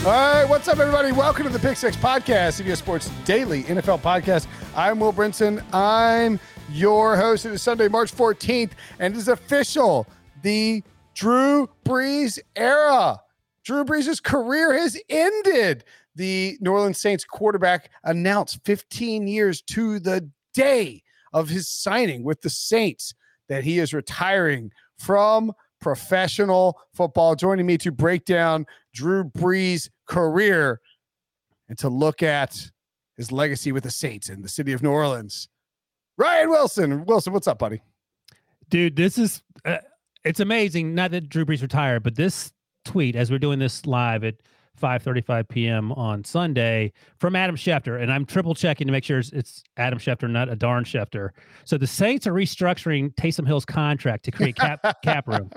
All right, what's up, everybody? Welcome to the Pick Six Podcast, CBS Sports Daily NFL Podcast. I'm Will Brinson. I'm your host. It is Sunday, March 14th, and it is official. The Drew Brees era. Drew Brees' career has ended. The New Orleans Saints quarterback announced 15 years to the day of his signing with the Saints that he is retiring from professional football. Joining me to break down Drew Brees' career and to look at his legacy with the Saints in the city of New Orleans. Ryan Wilson. Wilson, what's up, buddy? Dude, this is uh, it's amazing. Not that Drew Brees retired, but this tweet as we're doing this live at 5:35 p.m. on Sunday from Adam Schefter, and I'm triple checking to make sure it's, it's Adam Schefter, not a darn Schefter. So the Saints are restructuring Taysom Hill's contract to create cap cap room.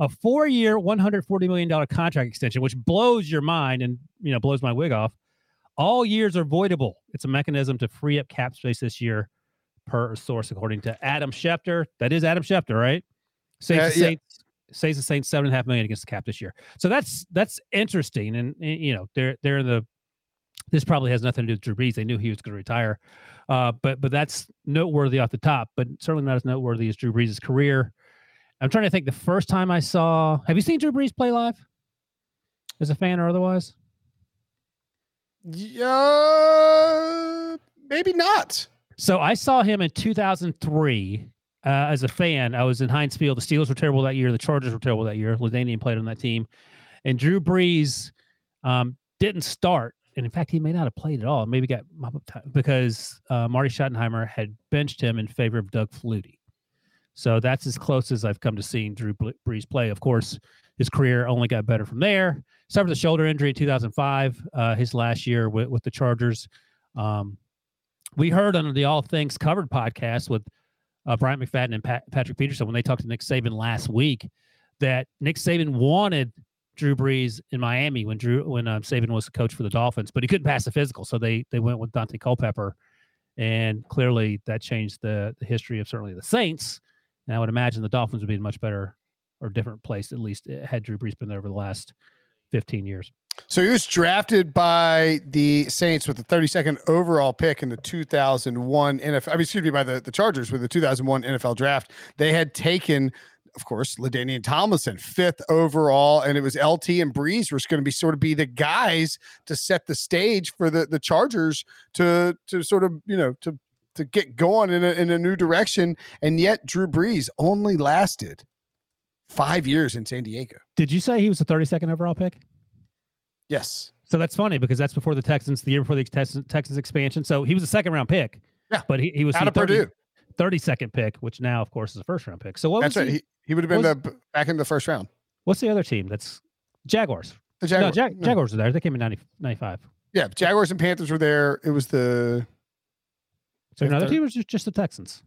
A four-year, 140 million dollar contract extension, which blows your mind and you know blows my wig off. All years are voidable. It's a mechanism to free up cap space this year, per source according to Adam Schefter. That is Adam Schefter, right? Saints, uh, Yeah, yeah. Saints says the Saints seven and a half million against the cap this year. So that's that's interesting, and, and, you know they're they're in the. This probably has nothing to do with Drew Brees. They knew he was going to retire, uh, but but that's noteworthy off the top, but certainly not as noteworthy as Drew Brees' career. I'm trying to think. The first time I saw, have you seen Drew Brees play live, as a fan or otherwise? Yeah, maybe not. So I saw him in 2003 uh, as a fan. I was in Heinz Field. The Steelers were terrible that year. The Chargers were terrible that year. LaDainian played on that team, and Drew Brees um, didn't start. And in fact, he may not have played at all. Maybe got because uh, Marty Schottenheimer had benched him in favor of Doug Flutie. So that's as close as I've come to seeing Drew Brees play. Of course, his career only got better from there. Suffered a shoulder injury in 2005, uh, his last year with, with the Chargers. Um, we heard on the All Things Covered podcast with uh, Bryant McFadden and Pat, Patrick Peterson when they talked to Nick Saban last week that Nick Saban wanted Drew Brees in Miami when Drew when um, Saban was the coach for the Dolphins, but he couldn't pass the physical, so they they went with Daunte Culpepper, and clearly that changed the the history of certainly the Saints. And I would imagine the Dolphins would be in much better or different place at least uh, had Drew Brees been there over the last 15 years. So he was drafted by the Saints with the 32nd overall pick in the 2001 NFL. I mean, excuse me, by the, the Chargers with the 2001 NFL draft. They had taken, of course, LaDainian Tomlinson, fifth overall, and it was LT and Brees were going to be sort of be the guys to set the stage for the the Chargers to to sort of you know to to get going in a, in a new direction. And yet, Drew Brees only lasted five years in San Diego. Did you say he was the 32nd overall pick? Yes. So that's funny because that's before the Texans, the year before the Texans, Texans expansion. So he was a second round pick. Yeah. But he, he was Out the of Purdue. 30, 32nd pick, which now, of course, is a first round pick. So what That's was right. he- He, would have been was- the, back in the first round. what's the other team? That's Jaguars. The No, Jaguars. Jag- no. Jaguars were there. They came in 90, 95. Yeah, Jaguars and Panthers were there. It was the So another they're- team was just, just the Texans.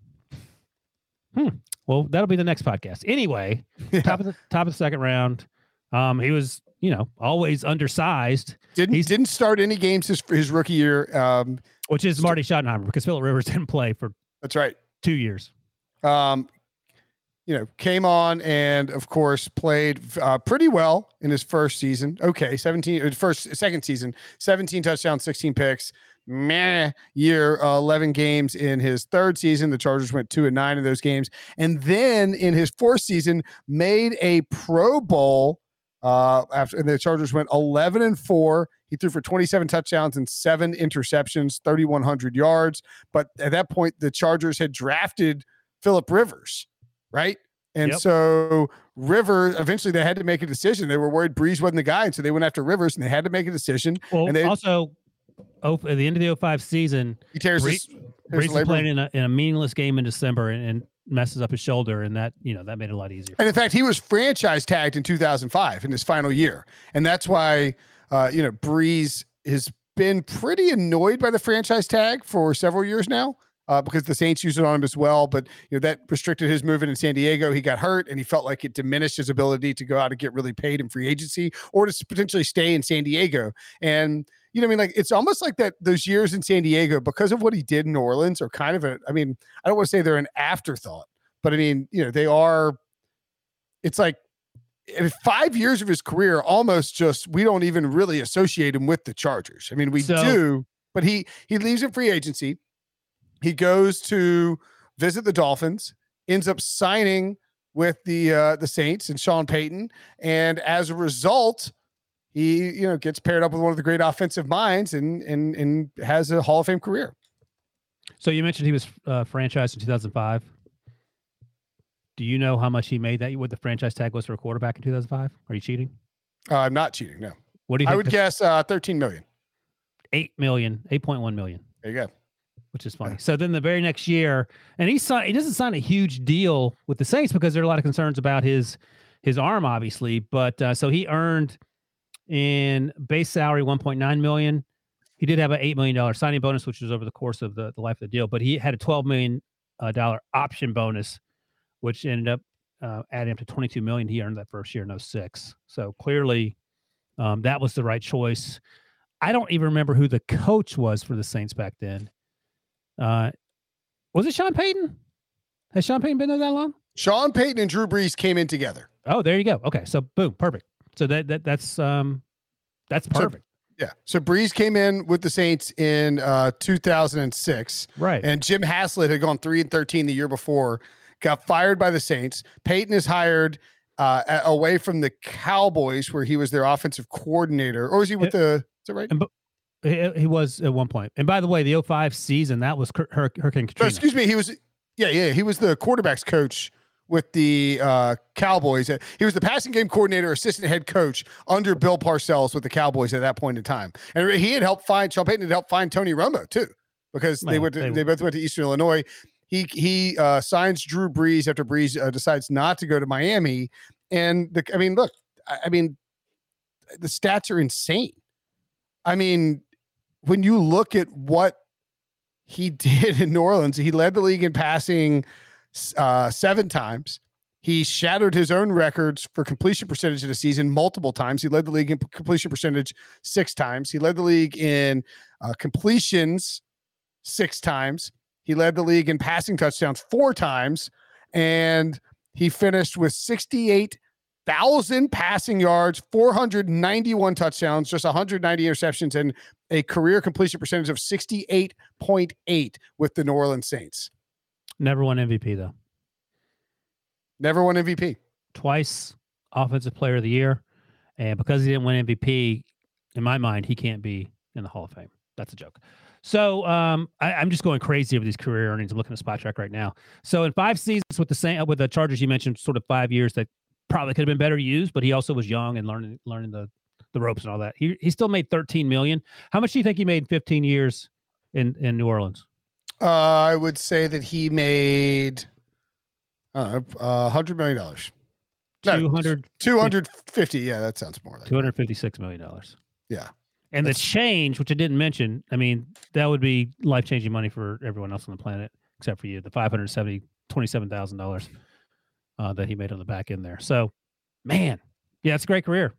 Hmm. Well, that'll be the next podcast. Anyway, top of the top of the second round. Um, he was, you know, always undersized, didn't He's- didn't start any games his his rookie year. Um, which is Marty Schottenheimer because Philip Rivers didn't play for that's right. two years. Um, you know, came on and of course played uh, pretty well in his first season. Okay, seventeen uh, first second season, seventeen touchdowns, sixteen picks. Meh year, uh, eleven games in his third season. The Chargers went two and nine in those games, and then in his fourth season made a Pro Bowl. Uh, after and the Chargers went eleven and four. He threw for twenty seven touchdowns and seven interceptions, thirty one hundred yards. But at that point, the Chargers had drafted Philip Rivers, right? And Yep. so Rivers eventually they had to make a decision. They were worried Brees wasn't the guy, and so they went after Rivers, and they had to make a decision. Well, And they- also, oh, at the end of the 05 season, He tears Bree- his, was playing in a, in a meaningless game in December, and, and messes up his shoulder, and that you know that made it a lot easier. And in fact, he was franchise tagged in 2005 in his final year, and that's why uh, you know Brees has been pretty annoyed by the franchise tag for several years now. Uh, because the Saints used it on him as well, but you know that restricted his movement in San Diego. He got hurt, and he felt like it diminished his ability to go out and get really paid in free agency, or to potentially stay in San Diego. And you know, I mean, like it's almost like that those years in San Diego because of what he did in New Orleans are kind of a. I mean, I don't want to say they're an afterthought, but I mean, you know, they are. It's like five years of his career, almost just we don't even really associate him with the Chargers. I mean, we so, do, but he he leaves in free agency. He goes to visit the Dolphins, ends up signing with the uh, the Saints and Sean Payton, and as a result he you know gets paired up with one of the great offensive minds and and and has a Hall of Fame career. So you mentioned he was uh, franchised in 2005. Do you know how much he made that? What the franchise tag was for a quarterback in 2005? Are you cheating? Uh, I'm not cheating. No. What do you? I would guess uh, 13 million. Eight million, 8.1 million. There you go. Which is funny. So then the very next year, and he signed. He doesn't sign a huge deal with the Saints because there are a lot of concerns about his his arm, obviously. But uh, so he earned in base salary 1.9 million. He did have an eight million dollar signing bonus, which was over the course of the, the life of the deal. But he had a 12 million uh, dollar option bonus, which ended up uh, adding up to 22 million. He earned that first year in 06. So clearly, um, that was the right choice. I don't even remember who the coach was for the Saints back then. Uh, was it Sean Payton? Has Sean Payton been there that long? Sean Payton and Drew Brees came in together. Oh, there you go. Okay, so boom, perfect. So that, that that's um that's perfect. So, yeah. So Brees came in with the Saints in uh 2006. Right. And Jim Haslett had gone 3 and 13 the year before, got fired by the Saints. Payton is hired uh away from the Cowboys where he was their offensive coordinator. Or was he with it, the is that right? And, he, he was at one point. And by the way, the 05 season, that was Hurricane Katrina. excuse me, he was yeah, yeah, he was the quarterbacks coach with the uh, Cowboys. He was the passing game coordinator, assistant head coach under Bill Parcells with the Cowboys at that point in time. And he had helped find Sean Payton had helped find Tony Romo too, because Man, they went to, they, they, both went to Eastern Illinois. He he uh, signs Drew Brees after Brees uh, decides not to go to Miami, and the I mean, look, I, I mean, the stats are insane. I mean, when you look at what he did in New Orleans, he led the league in passing uh, seven times. He shattered his own records for completion percentage in a season multiple times. He led the league in completion percentage six times. He led the league in uh, completions six times. He led the league in passing touchdowns four times. And he finished with 68,000 passing yards, 491 touchdowns, just 190 interceptions, and a career completion percentage of 68.8 with the New Orleans Saints. Never won MVP though. Never won MVP. Twice offensive player of the year. And because he didn't win MVP, in my mind, he can't be in the Hall of Fame. That's a joke. So um, I, am just going crazy over these career earnings. I'm looking at Spotrac right now. So in five seasons with the same with the Chargers, you mentioned sort of five years that probably could have been better used, but he also was young and learning learning the the ropes and all that. He he still made 13 million. How much do you think he made in 15 years in in New Orleans? Uh, I would say that he made uh, hundred million dollars. No, 200 250 yeah that sounds more like 256 million dollars. Yeah. And the change which i didn't mention i mean that would be life-changing money for everyone else on the planet except for you the 570 27000 dollars uh, that he made on the back end there. So man yeah it's a great career.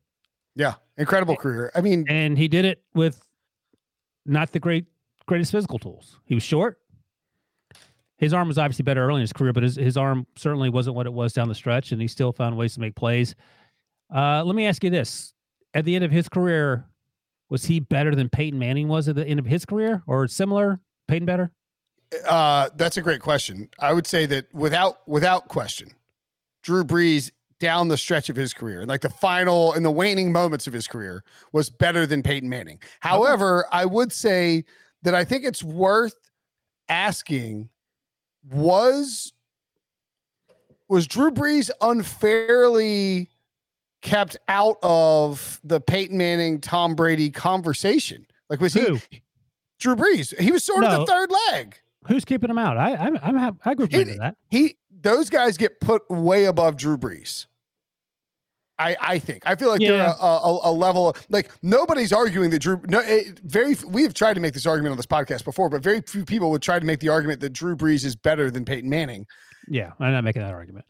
Yeah incredible career. I mean and he did it with not the great greatest physical tools. He was short his arm was obviously better early in his career, but his, his arm certainly wasn't what it was down the stretch, and he still found ways to make plays. Uh, let me ask you this: At the end of his career, was he better than Peyton Manning was at the end of his career, or similar? Peyton better? Uh, that's a great question. I would say that without without question, Drew Brees down the stretch of his career, like the final and the waning moments of his career, was better than Peyton Manning. However, I would say that I think it's worth asking was was Drew Brees unfairly kept out of the Peyton Manning Tom Brady conversation? Like was Who? he Drew Brees? He was sort no. of the third leg. Who's keeping him out? I I'm, I'm I agree with that. He those guys get put way above Drew Brees. I, I think I feel like they're a, a, a level like nobody's arguing that Drew. No, it, very we have tried to make this argument on this podcast before, but very few people would try to make the argument that Drew Brees is better than Peyton Manning. Yeah, I'm not making that argument.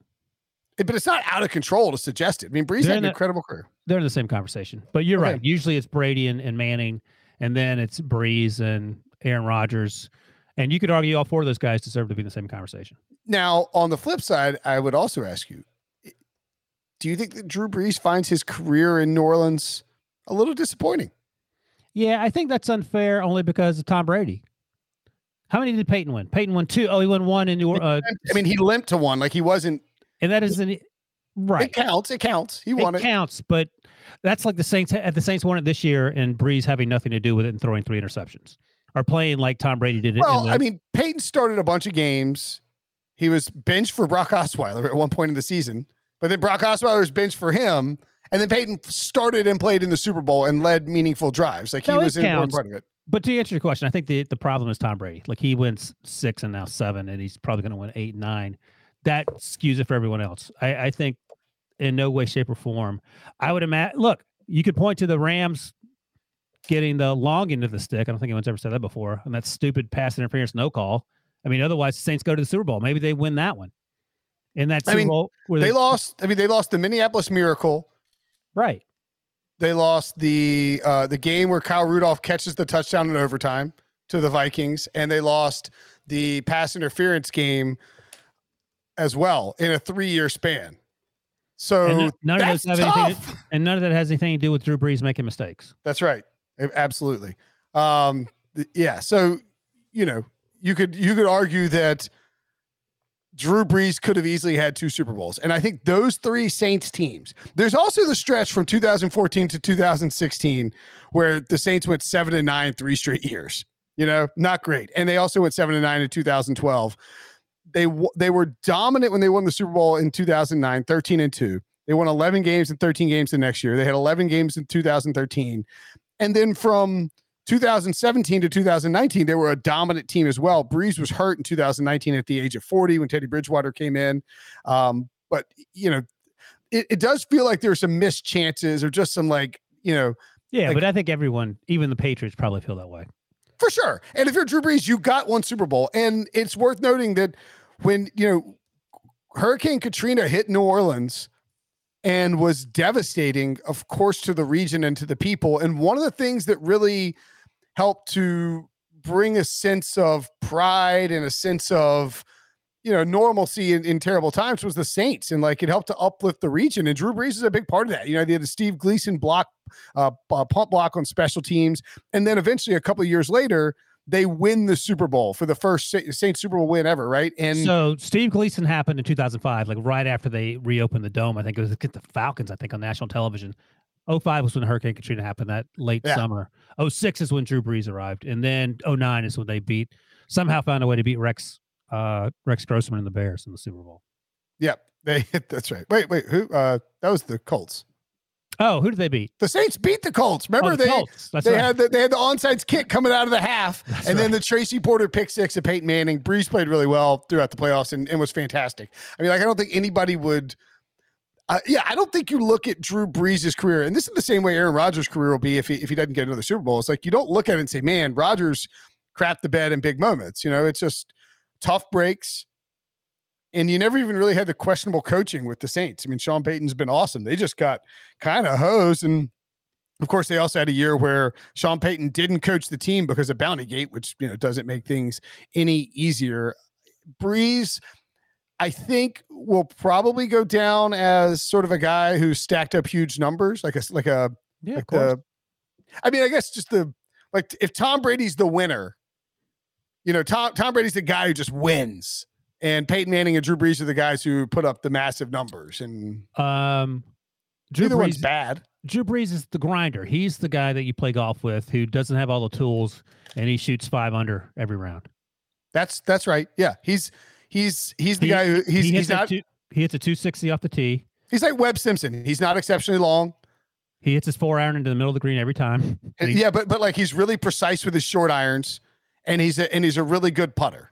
It- but it's not out of control to suggest it. I mean, Brees They're had an the- incredible career. They're in the same conversation. But you're Okay. right. Usually it's Brady and, and Manning, and then it's Brees and Aaron Rodgers. And you could argue all four of those guys deserve to be in the same conversation. Now, on the flip side, I would also ask you: Do you think that Drew Brees finds his career in New Orleans a little disappointing? Yeah, I think that's unfair only because of Tom Brady. How many did Peyton win? Peyton won two. Oh, he won one in New Orleans. Uh, I mean, he limped to one, like he wasn't. and that isn't right. It counts. It counts. He won it it. counts, but that's like the Saints. At the Saints won it this year, and Brees having nothing to do with it and throwing three interceptions, or playing like Tom Brady did Well, the- I mean, Peyton started a bunch of games. He was benched for Brock Osweiler at one point in the season, but then Brock Osweiler was benched for him, and then Peyton started and played in the Super Bowl and led meaningful drives. Like he was in counts. part of it. But to answer your question, I think the the problem is Tom Brady. Like he wins six and now seven, and he's probably going to win eight, nine. That skews it for everyone else. I, I think in no way, shape, or form. I would imagine. Look, you could point to the Rams getting the long end of the stick. I don't think anyone's ever said that before, and that stupid pass interference no call. I mean, otherwise the Saints go to the Super Bowl. Maybe they win that one. In that I mean, Bowl, where They lost. I mean, they lost the Minneapolis Miracle. right. They lost the uh, the game where Kyle Rudolph catches the touchdown in overtime to the Vikings, and they lost the pass interference game as well in a three year span. So And none- none of those have anything. And none of that has anything to do with Drew Brees making mistakes. That's right. Absolutely. Um, yeah. So, you know, you could you could argue that Drew Brees could have easily had two Super Bowls. And I think those three Saints teams. There's also the stretch from 2014 to 2016 where the Saints went 7 and 9 three straight years. You know, not great. And they also went 7 and 9 in 2012. They they were dominant when they won the Super Bowl in 2009, 13 and 2. They won 11 games and 13 games the next year. They had 11 games in 2013. And then from 2017 to 2019, they were a dominant team as well. Brees was hurt in 2019 at the age of 40 when Teddy Bridgewater came in. Um, but, you know, it, it does feel like there's some missed chances or just some like, you know, Yeah, Like- but I think everyone, even the Patriots, probably feel that way. for sure. And if you're Drew Brees, you got one Super Bowl. And it's worth noting that when, you know, Hurricane Katrina hit New Orleans and was devastating, of course, to the region and to the people. And one of the things that really helped to bring a sense of pride and a sense of, you know, normalcy in, in terrible times was the Saints. And like it helped to uplift the region. And Drew Brees is a big part of that. You know, they had the Steve Gleason block, uh, uh, pump block on special teams. And then eventually, a couple of years later, they win the Super Bowl for the first Sa- Saints Super Bowl win ever, right? And so Steve Gleason happened in 2005, like right after they reopened the dome. I think it was against the Falcons, I think, on national television. 05 was when Hurricane Katrina happened that late Yeah. summer. 06 is when Drew Brees arrived. And then 09 is when they beat, somehow found a way to beat Rex uh, Rex Grossman and the Bears in the Super Bowl. yep, they that's right. Wait, wait, who? Uh, that was the Colts. Oh, who did they beat? The Saints beat the Colts. Remember oh, the they Colts. They right. had the, they had the onside kick coming out of the half, That's and then the Tracy Porter pick six of Peyton Manning. Brees played really well throughout the playoffs and, and was fantastic. I mean, like I don't think anybody would. Uh, yeah, I don't think you look at Drew Brees' career, and this is the same way Aaron Rodgers' career will be if he if he doesn't get another Super Bowl. It's like you don't look at it and say, "Man, Rodgers crapped the bed in big moments." You know, it's just tough breaks, and you never even really had the questionable coaching with the Saints. I mean, Sean Payton's been awesome. They just got kind of hosed, and of course, they also had a year where Sean Payton didn't coach the team because of Bounty Gate, which you know doesn't make things any easier. Brees, I think, will probably go down as sort of a guy who stacked up huge numbers, like a like a yeah, like the. I mean, I guess just the like if Tom Brady's the winner, you know, Tom Tom Brady's the guy who just wins, and Peyton Manning and Drew Brees are the guys who put up the massive numbers, and um, Drew neither one's bad. Drew Brees is the grinder. He's the guy that you play golf with who doesn't have all the tools and he shoots five under every round. That's that's right. Yeah, he's he's he's the He- guy who he's he he's not two, he hits a 260 off the tee. he's like Webb Simpson. He's not exceptionally long. He hits his four iron into the middle of the green every time. He- Yeah, but but like he's really precise with his short irons, and he's a and he's a really good putter.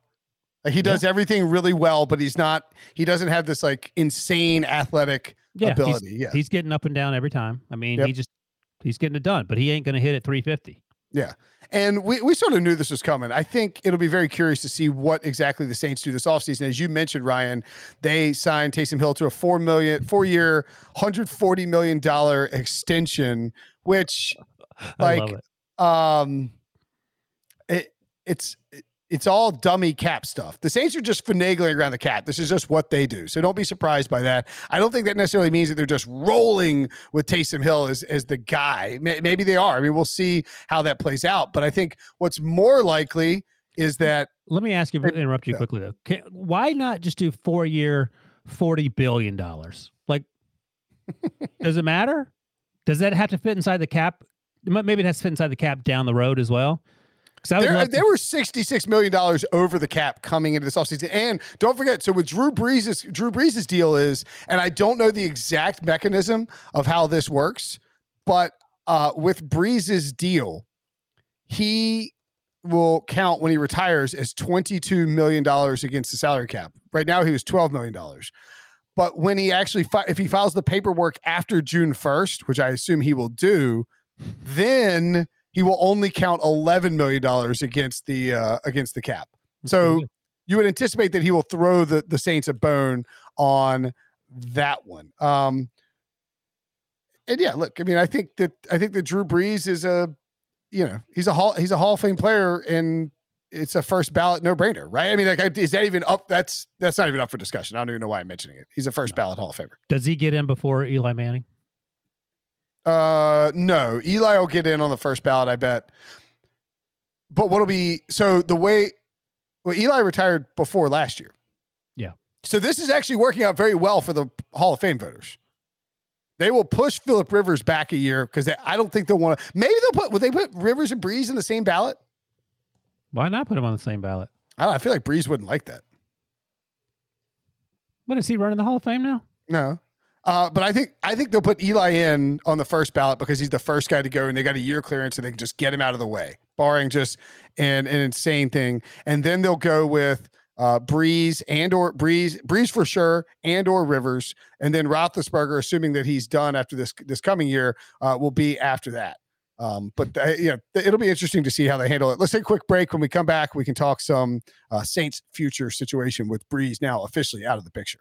Like he does everything really well, but he's not. He doesn't have this like insane athletic Yeah, ability. he's, yeah, he's getting up and down every time. I mean, Yep. he just he's getting it done, but he ain't going to hit at 350. Yeah. And we, we sort of knew this was coming. I think it'll be very curious to see what exactly the Saints do this offseason. As you mentioned, Ryan, they signed Taysom Hill to a four million, four year, hundred forty million dollar extension, which Like, it. um it it's it's all dummy cap stuff. The Saints are just finagling around the cap. This is just what they do. So don't be surprised by that. I don't think that necessarily means that they're just rolling with Taysom Hill as, as the guy. Maybe they are. I mean, we'll see how that plays out. But I think what's more likely is that Let me ask you, interrupt you quickly though. Can, why not just do four year, forty billion dollars? Like, does it matter? Does that have to fit inside the cap? Maybe it has to fit inside the cap down the road as well. There, they were $66 million over the cap coming into this offseason. And don't forget, so with Drew Brees' Drew Brees' deal is, and I don't know the exact mechanism of how this works, but uh, with Brees' deal, he will count when he retires as $22 million against the salary cap. Right now, he was $12 million. But when he actually, fi- if he files the paperwork after June 1st, which I assume he will do, then he will only count eleven million dollars against the uh, against the cap. So you would anticipate that he will throw the the Saints a bone on that one. Um, and yeah, look, I mean, I think that I think that Drew Brees is a, you know, he's a hall he's a Hall of Fame player, and it's a first ballot no brainer, right? I mean, like, is that even up? That's that's not even up for discussion. I don't even know why I'm mentioning it. He's a first ballot Hall of Famer. does he get in before Eli Manning? Uh, no, Eli will get in on the first ballot, I bet. But what'll be so the way well, Eli retired before last year. Yeah. So this is actually working out very well for the Hall of Fame voters. They will push Philip Rivers back a year because I don't think they'll want to. Maybe they'll put. Would they put Rivers and Brees in the same ballot? Why not put them on the same ballot? I don't. I feel like Brees wouldn't like that. What is he running the Hall of Fame now? No. Uh, but I think I think they'll put Eli in on the first ballot because he's the first guy to go, and they got a year clearance, and they can just get him out of the way, barring just an an insane thing. And then they'll go with uh, Brees and or Brees, Brees for sure, and or Rivers, and then Roethlisberger, assuming that he's done after this this coming year, uh, will be after that. Um, but uh, it'll be interesting to see how they handle it. Let's take a quick break. When we come back, we can talk some uh, Saints future situation with Brees now officially out of the picture.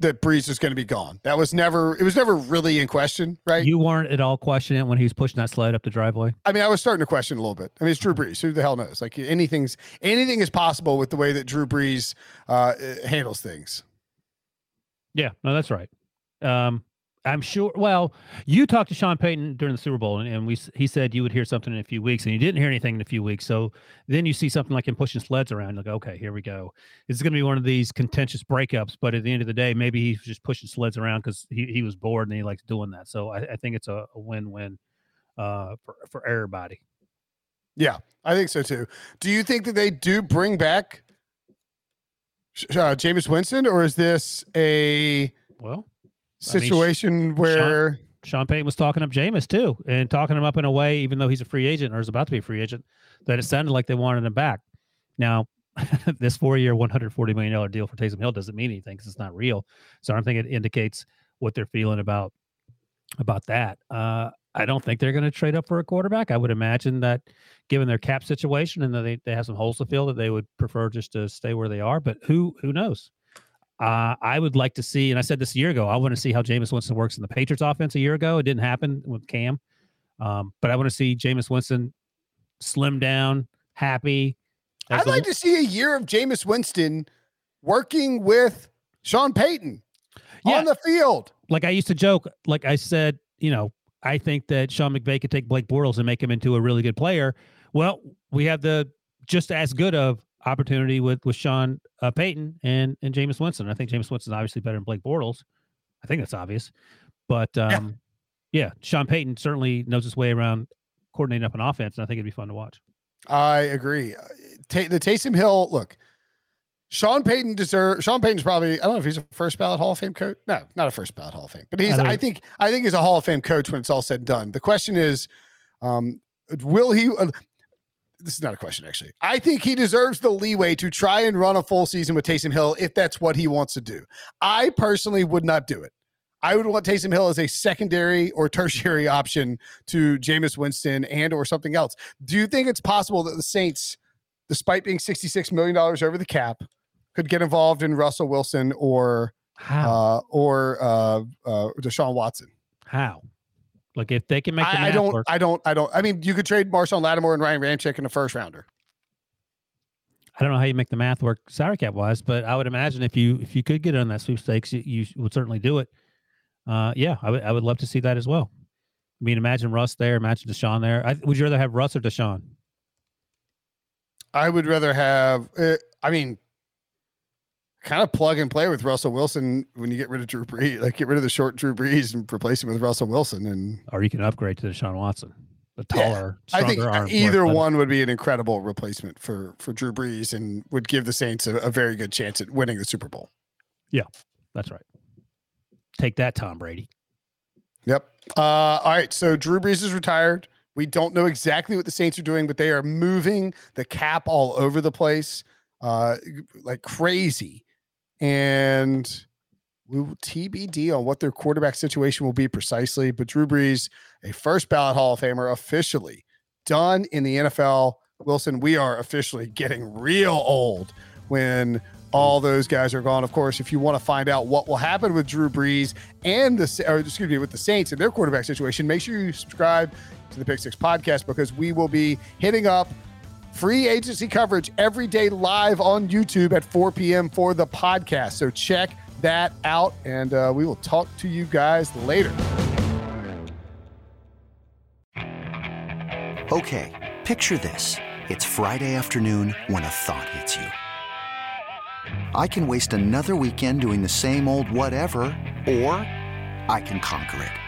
that Brees was going to be gone. That was never, it was never really in question, right? You weren't at all questioning it when he was pushing that sled up the driveway. I mean, I was starting to question a little bit. I mean, it's Drew Brees. Who the hell knows? Like anything's anything is possible with the way that Drew Brees uh, handles things. Yeah, no, that's right. Um, I'm sure. Well, you talked to Sean Payton during the Super Bowl, and, and we he said you would hear something in a few weeks, and you didn't hear anything in a few weeks. So then you see something like him pushing sleds around, like, okay, here we go. This is going to be one of these contentious breakups, but at the end of the day, maybe he's just pushing sleds around because he, he was bored and he likes doing that. So I, I think it's a, a win-win uh, for for everybody. Yeah, I think so too. Do you think that they do bring back uh, Jameis Winston, or is this a Well, situation where? Sean Payton was talking up Jameis too, and talking him up in a way, even though he's a free agent or is about to be a free agent, that it sounded like they wanted him back. Now, this four-year, one hundred forty million dollar deal for Taysom Hill doesn't mean anything because it's not real. So I don't think it indicates what they're feeling about about that. Uh, I don't think they're going to trade up for a quarterback. I would imagine that given their cap situation and that they, they have some holes to fill that they would prefer just to stay where they are. But who who knows? Uh, I would like to see, and I said this a year ago, I want to see how Jameis Winston works in the Patriots offense a year ago. It didn't happen with Cam. Um, but I want to see Jameis Winston slim down, happy. I'd like to see a year of Jameis Winston working with Sean Payton yeah. on the field. Like I used to joke, like I said, you know, I think that Sean McVay could take Blake Bortles and make him into a really good player. Well, we have the just as good of opportunity with with Sean uh, Payton and and Jameis Winston. I think Jameis Winston is obviously better than Blake Bortles. I think that's obvious, but um, yeah. yeah, Sean Payton certainly knows his way around coordinating up an offense, and I think it'd be fun to watch. I agree. Uh, the Taysom Hill look. Sean Payton deserves. Sean Payton's probably. I don't know if he's a first ballot Hall of Fame coach. No, not a first ballot Hall of Fame, but he's. I, I think. I think he's a Hall of Fame coach when it's all said and done. The question is, um, will he? Uh, this is not a question, actually. I think he deserves the leeway to try and run a full season with Taysom Hill if that's what he wants to do. I personally would not do it. I would want Taysom Hill as a secondary or tertiary option to Jameis Winston and or something else. Do you think it's possible that the Saints, despite being $66 million over the cap, could get involved in Russell Wilson or uh, or uh, uh, Deshaun Watson. How? Like if they can make, the I, I don't, work. I don't, I don't. I mean, you could trade Marshon Lattimore and Ryan Ramczyk in a first rounder. I don't know how you make the math work salary cap wise, but I would imagine if you if you could get on that sweepstakes, you, you would certainly do it. Uh, yeah, I would I would love to see that as well. I mean, imagine Russ there, imagine Deshaun there. I, would you rather have Russ or Deshaun? I would rather have. Uh, I mean, kind of plug and play with Russell Wilson when you get rid of Drew Brees, like get rid of the short Drew Brees and replace him with Russell Wilson, and or you can upgrade to Deshaun Watson, the taller. Yeah, I think either one would be an incredible replacement for for Drew Brees and would give the Saints a, a very good chance at winning the Super Bowl. Yeah, that's right. Take that, Tom Brady. Yep. Uh, all right. So Drew Brees is retired. We don't know exactly what the Saints are doing, but they are moving the cap all over the place, uh, like crazy and we will TBD on what their quarterback situation will be precisely. But Drew Brees, a first ballot Hall of Famer, officially done in the NFL. Wilson, we are officially getting real old when all those guys are gone. Of course, if you want to find out what will happen with Drew Brees and the, or excuse me, with the Saints and their quarterback situation, make sure you subscribe to the Pick Six podcast because we will be hitting up free agency coverage every day live on YouTube at 4 p.m. for the podcast. So check that out, and uh, we will talk to you guys later. Okay, picture this. It's Friday afternoon when a thought hits you. I can waste another weekend doing the same old whatever, or I can conquer it.